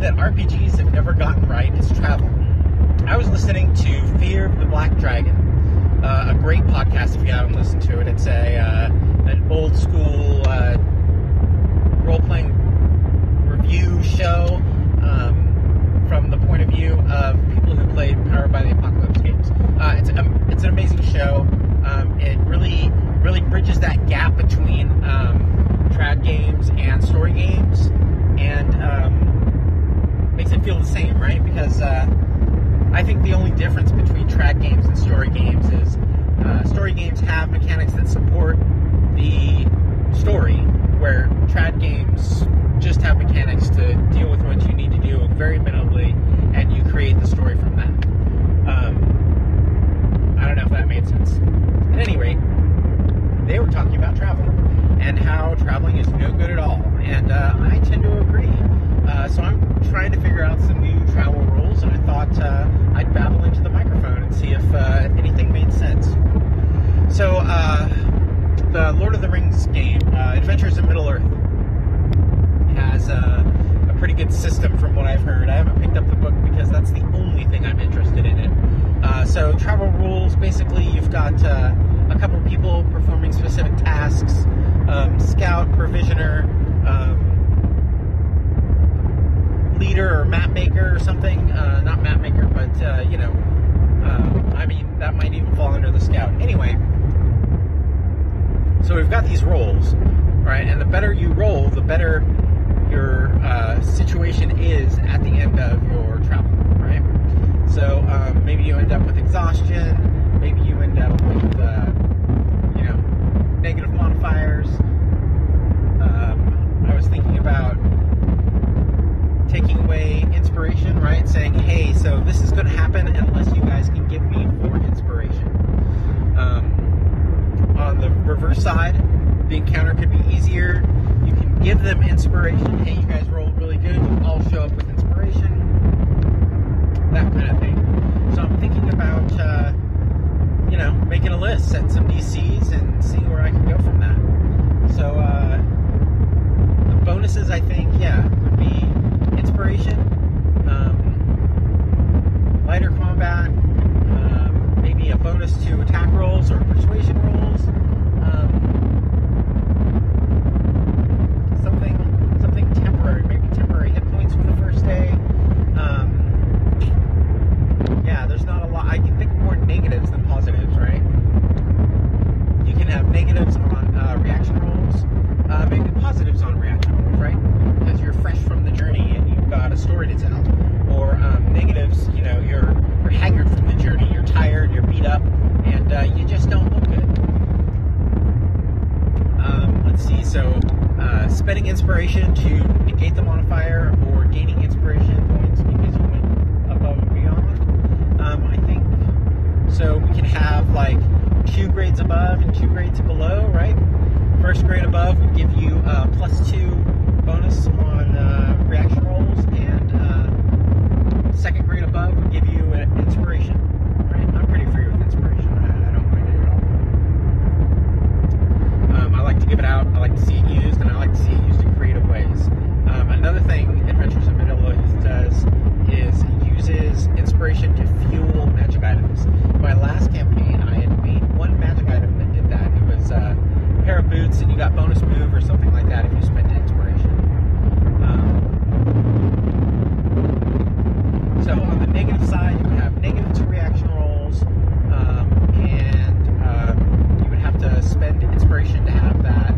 that RPGs have never gotten right is travel. I was listening to Fear of the Black Dragon, uh, a great podcast if you haven't listened to it. It's a uh, an old school uh, role playing review show um, from the point of view of people who played Powered by the Apocalypse games. Uh, it's um, it's an amazing show. Um, it really really bridges that gap between um, trad games and story games, and um, makes it feel the same, right? Because uh, I think the only difference between trad games and story games is uh, story games have mechanics that support the story, where trad games just have mechanics to deal with what you need to do very minimally, and you create the story from that. Um, I don't know if that made sense. At any rate, they were talking about travel and how traveling is no good at all, and uh, I tend to agree. Uh, so I'm trying to figure out some new travel rules, and I thought uh, I'd babble into the microphone and see if uh, anything made sense. So, uh, the Lord of the Rings game, uh, Adventures in Middle Earth, has a pretty good system from what I've heard. I haven't picked up the book because that's the only thing I'm interested in it. so, travel rules basically, you've got a couple people performing specific tasks um, scout, provisioner, um, leader, or map maker, or something. Uh, not map maker, but uh, you know, uh, I mean, that might even fall under the scout. Anyway, so we've got these roles, right? And the better you roll, the better your uh, situation is at the end of your travel, right? So um, maybe you end up with exhaustion, maybe you end up with uh, you know negative modifiers. Um, I was thinking about taking away inspiration, right? Saying, hey, so this is going to happen unless you guys can give me more inspiration. Um, on the reverse side, the encounter could be easier. You can give them inspiration. Hey, you guys rolled really good. All show up with inspiration. That kind of thing. So I'm thinking about, uh, you know, making a list, setting some DCs, and seeing where I can go from that. So uh, the bonuses, I think, yeah, would be inspiration, um, lighter combat, um, maybe a bonus to attack rolls or persuasion rolls. Um, something, something temporary, maybe temporary hit points for the first day. Um, yeah, there's not a lot. I can think more negatives than positives, right? You can have negatives on uh, reaction rolls, uh, maybe positives on reaction rolls, right? Because you're fresh from the journey and you've got a story to tell. Or um, negatives, you know, you're you're haggard from the journey, you're tired, you're beat up, and uh, you just don't look good. Um, let's see. So, uh, spending inspiration to negate the modifier, or gaining inspiration points because you went above and beyond. Um, I think so. We can have like two grades above and two grades below, right? First grade above would give you uh, plus two bonus on uh, reaction rolls, and uh, second grade above would give you an inspiration. Right? I'm pretty free with inspiration. I, I don't mind it at all. Um, I like to give it out. I like to see it used, and I like to see it used in creative ways. Um, another thing Adventures in Middle Earth does is it uses inspiration to fuel magic items. In my last campaign, I had made one magic item that did that. It was uh, a pair of boots, and you got bonus move or something like that if you spent inspiration. Um, so on the negative side, you would have negative two reaction rolls, um, and um, you would have to spend inspiration to have that.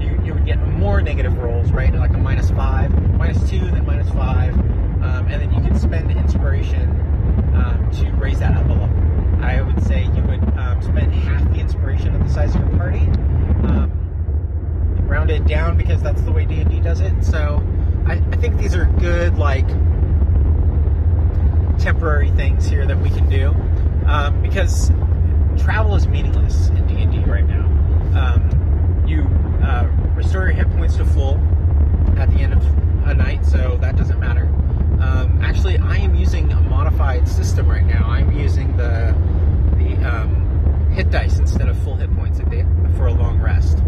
You, you would get more negative rolls, right? Like a minus five, minus two, then minus five, um, and then you can spend inspiration um, to raise that up a level. I would say you would um, spend half the inspiration of the size of your party. Um, round it down because that's the way D&D does it. So I, I think these are good, like, temporary things here that we can do um, because travel is meaningless in D&D right now. Um, you uh, restore your hit points to full at the end of a night, so that doesn't matter. Um, actually, I am using a modified system right now. I'm using the the um, hit dice instead of full hit points for a long rest.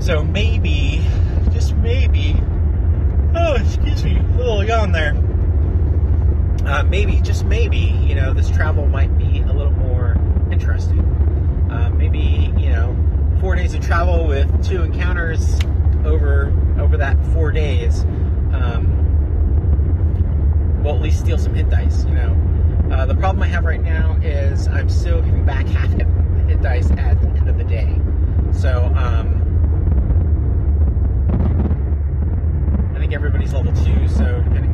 So maybe, just maybe. Oh, excuse me, a little yawn there. Uh, maybe, just maybe, you know, this travel might be a little more interesting. Uh, maybe, you know, four days of travel with two encounters over over that four days, um, well, at least steal some hit dice. You know, uh, the problem I have right now is I'm still giving back half hit, hit dice at the end of the day. So um, I think everybody's level two. So depending